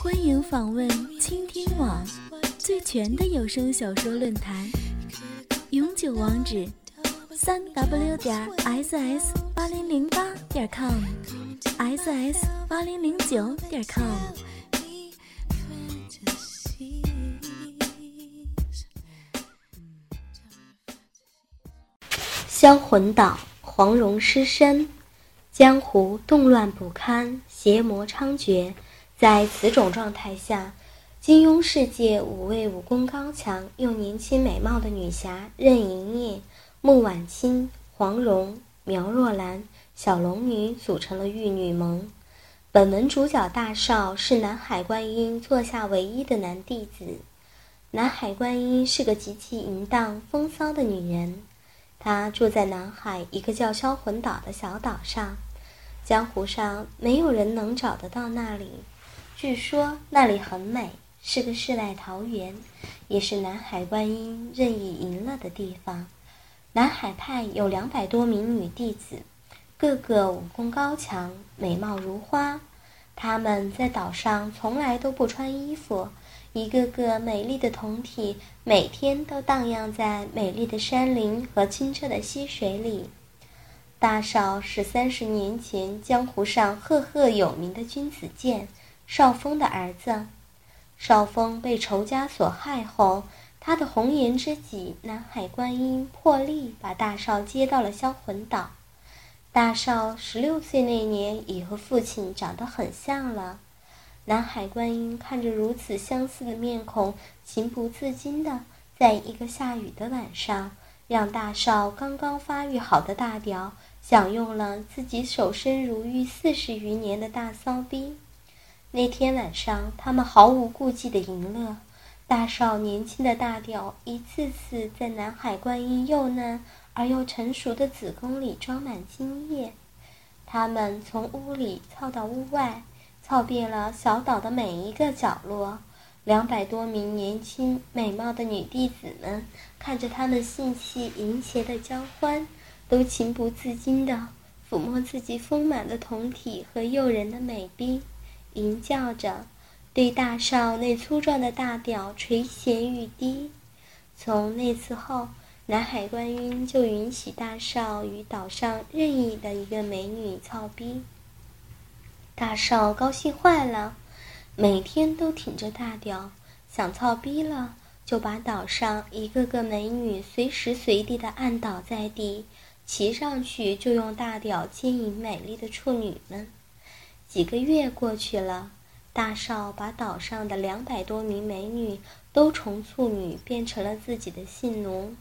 欢迎访问倾听网最全的有声小说论坛，永久网址：三 w 点 ss 八零零八点 com，ss 八零零九点 com。销魂岛，黄蓉失身，江湖动乱不堪，邪魔猖獗。在此种状态下，金庸世界五位武功高强又年轻美貌的女侠任盈盈、穆婉清、黄蓉、苗若兰、小龙女组成了玉女盟。本文主角大少是南海观音座下唯一的男弟子。南海观音是个极其淫荡风骚的女人，她住在南海一个叫销魂岛的小岛上，江湖上没有人能找得到那里。据说那里很美，是个世外桃源，也是南海观音任意淫乐的地方。南海派有两百多名女弟子，个个武功高强，美貌如花。她们在岛上从来都不穿衣服，一个个美丽的胴体，每天都荡漾在美丽的山林和清澈的溪水里。大少是三十年前江湖上赫赫有名的君子剑。少峰的儿子，少峰被仇家所害后，他的红颜知己南海观音破例把大少接到了销魂岛。大少十六岁那年已和父亲长得很像了。南海观音看着如此相似的面孔，情不自禁的在一个下雨的晚上，让大少刚刚发育好的大屌享用了自己守身如玉四十余年的大骚逼。那天晚上，他们毫无顾忌的淫乐，大少年轻的大屌一次次在南海观音幼嫩而又成熟的子宫里装满精液。他们从屋里操到屋外，操遍了小岛的每一个角落。两百多名年轻美貌的女弟子们看着他们性气淫邪的交欢，都情不自禁地抚摸自己丰满的酮体和诱人的美臂。吟叫着，对大少那粗壮的大屌垂涎欲滴。从那次后，南海观音就允许大少与岛上任意的一个美女操逼。大少高兴坏了，每天都挺着大屌，想操逼了，就把岛上一个个美女随时随地的按倒在地，骑上去就用大屌牵引美丽的处女们。几个月过去了，大少把岛上的两百多名美女都从处女变成了自己的性奴。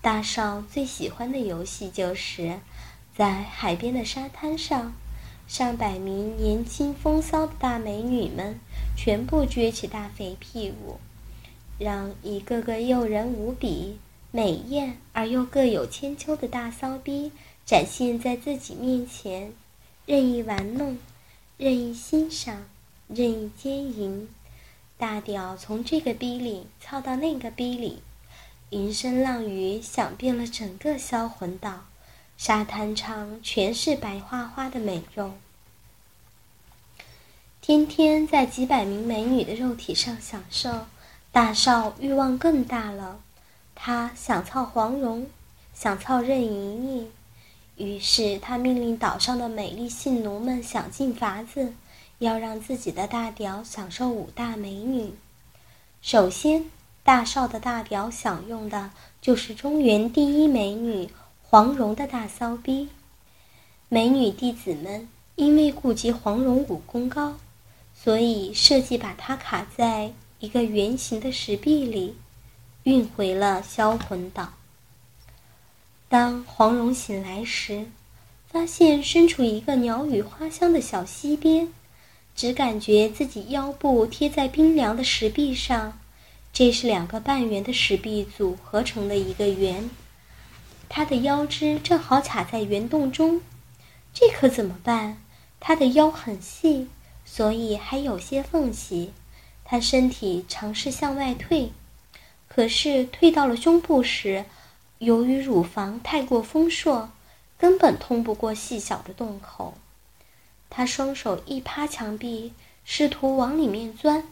大少最喜欢的游戏就是在海边的沙滩上，上百名年轻风骚的大美女们全部撅起大肥屁股，让一个个诱人无比、美艳而又各有千秋的大骚逼展现在自己面前，任意玩弄。任意欣赏，任意奸淫，大屌从这个逼里操到那个逼里，淫声浪语响遍了整个销魂岛，沙滩上全是白花花的美肉。天天在几百名美女的肉体上享受，大少欲望更大了，他想操黄蓉，想操任盈盈。于是，他命令岛上的美丽性奴们想尽法子，要让自己的大屌享受五大美女。首先，大少的大屌享用的就是中原第一美女黄蓉的大骚逼。美女弟子们因为顾及黄蓉武功高，所以设计把她卡在一个圆形的石壁里，运回了销魂岛。当黄蓉醒来时，发现身处一个鸟语花香的小溪边，只感觉自己腰部贴在冰凉的石壁上，这是两个半圆的石壁组合成的一个圆。他的腰肢正好卡在圆洞中，这可怎么办？他的腰很细，所以还有些缝隙。他身体尝试向外退，可是退到了胸部时，由于乳房太过丰硕，根本通不过细小的洞口。他双手一趴墙壁，试图往里面钻，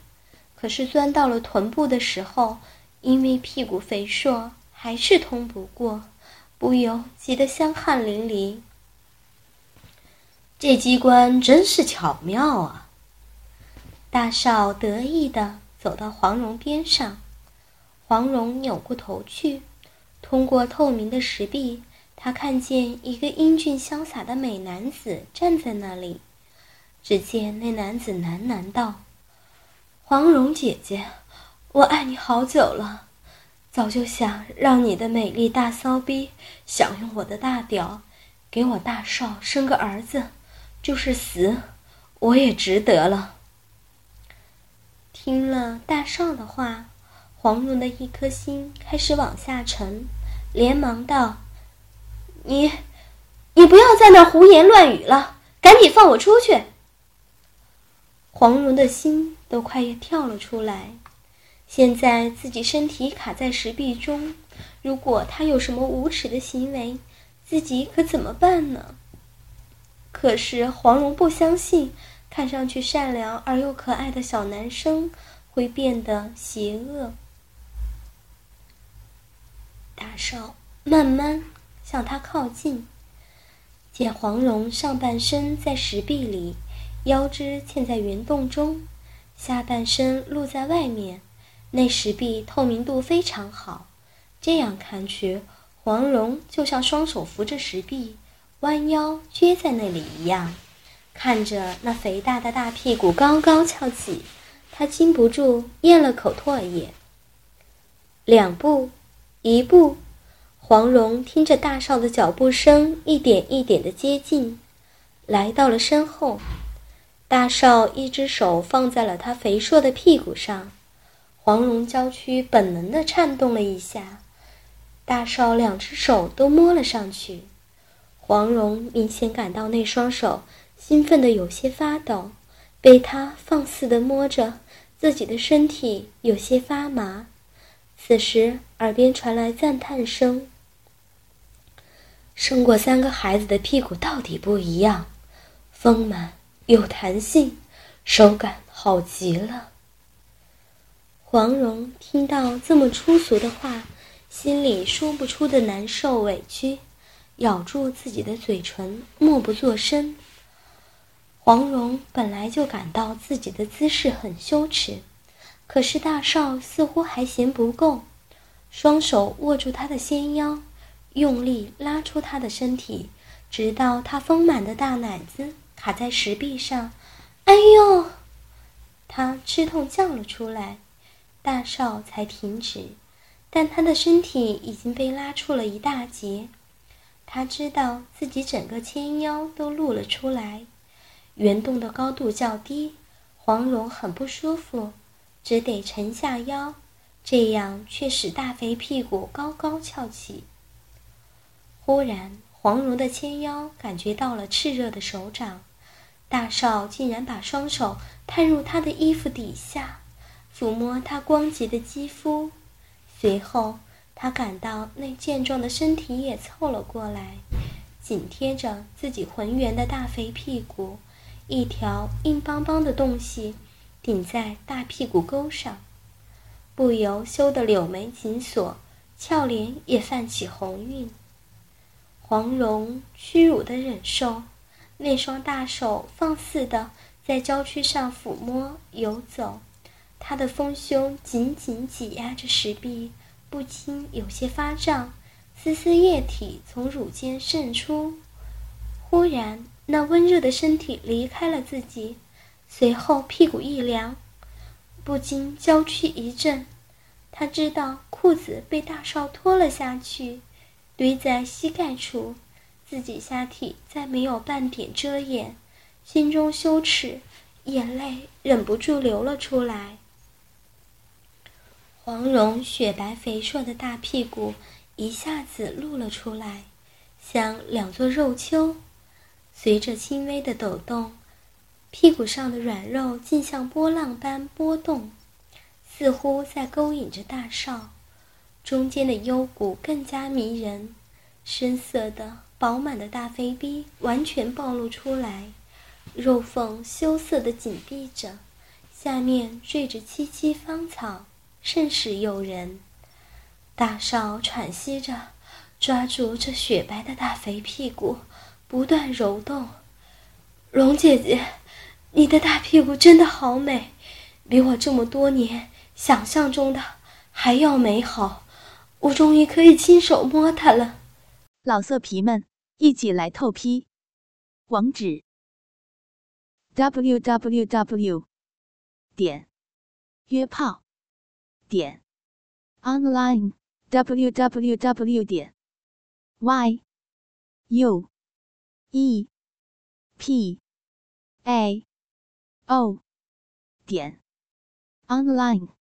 可是钻到了臀部的时候，因为屁股肥硕，还是通不过，不由急得香汗淋漓。这机关真是巧妙啊！大少得意地走到黄蓉边上，黄蓉扭过头去，通过透明的石壁，他看见一个英俊潇洒的美男子站在那里。只见那男子喃喃道：“黄蓉姐姐，我爱你好久了，早就想让你的美丽大骚逼享用我的大屌，给我大少生个儿子，就是死，我也值得了。”听了大少的话，黄蓉的一颗心开始往下沉，连忙道：“你，你不要在那胡言乱语了，赶紧放我出去。”黄蓉的心都快要跳了出来。现在自己身体卡在石壁中，如果他有什么无耻的行为，自己可怎么办呢？可是黄蓉不相信，看上去善良而又可爱的小男生会变得邪恶。大少慢慢向他靠近，见黄蓉上半身在石壁里。腰肢嵌在圆洞中，下半身露在外面，那石壁透明度非常好。这样看去，黄蓉就像双手扶着石壁，弯腰撅在那里一样。看着那肥大的大屁股高高翘起，他禁不住咽了口唾液。两步，一步，黄蓉听着大少的脚步声一点一点的接近，来到了身后。大少一只手放在了他肥硕的屁股上，黄蓉娇躯本能的颤动了一下。大少两只手都摸了上去，黄蓉明显感到那双手兴奋的有些发抖，被他放肆的摸着，自己的身体有些发麻。此时耳边传来赞叹声：“生过三个孩子的屁股到底不一样，丰满。”有弹性，手感好极了。黄蓉听到这么粗俗的话，心里说不出的难受委屈，咬住自己的嘴唇，默不作声。黄蓉本来就感到自己的姿势很羞耻，可是大少似乎还嫌不够，双手握住他的纤腰，用力拉出他的身体，直到他丰满的大奶子。卡在石壁上，哎呦！他吃痛叫了出来，大少才停止，但他的身体已经被拉出了一大截。他知道自己整个纤腰都露了出来，圆洞的高度较低，黄蓉很不舒服，只得沉下腰，这样却使大肥屁股高高翘起。忽然，黄蓉的纤腰感觉到了炽热的手掌。大少竟然把双手探入她的衣服底下，抚摸她光洁的肌肤。随后，他感到那健壮的身体也凑了过来，紧贴着自己浑圆的大肥屁股，一条硬邦邦的东西顶在大屁股沟上，不由羞得柳眉紧锁，俏脸也泛起红晕。黄蓉屈辱的忍受。那双大手放肆的在娇躯上抚摸游走，他的丰胸紧紧挤压着石壁，不禁有些发胀，丝丝液体从乳尖渗出。忽然，那温热的身体离开了自己，随后屁股一凉，不禁娇躯一震。他知道裤子被大少脱了下去，堆在膝盖处。自己下体再没有半点遮掩，心中羞耻眼泪忍不住流了出来。黄蓉雪白肥硕的大屁股一下子露了出来，像两座肉丘，随着轻微的抖动，屁股上的软肉竟像波浪般波动，似乎在勾引着大少。中间的幽谷更加迷人，深色的饱满的大肥逼完全暴露出来，肉缝羞涩的紧闭着，下面缀着萋萋芳草。甚是诱人，大少喘息着，抓住这雪白的大肥屁股，不断揉动。蓉姐姐，你的大屁股真的好美，比我这么多年想象中的还要美好。我终于可以亲手摸它了。老色皮们，一起来透批！网址：w w w. 点约炮。点 online w w w 点 y u e p a o 点 online。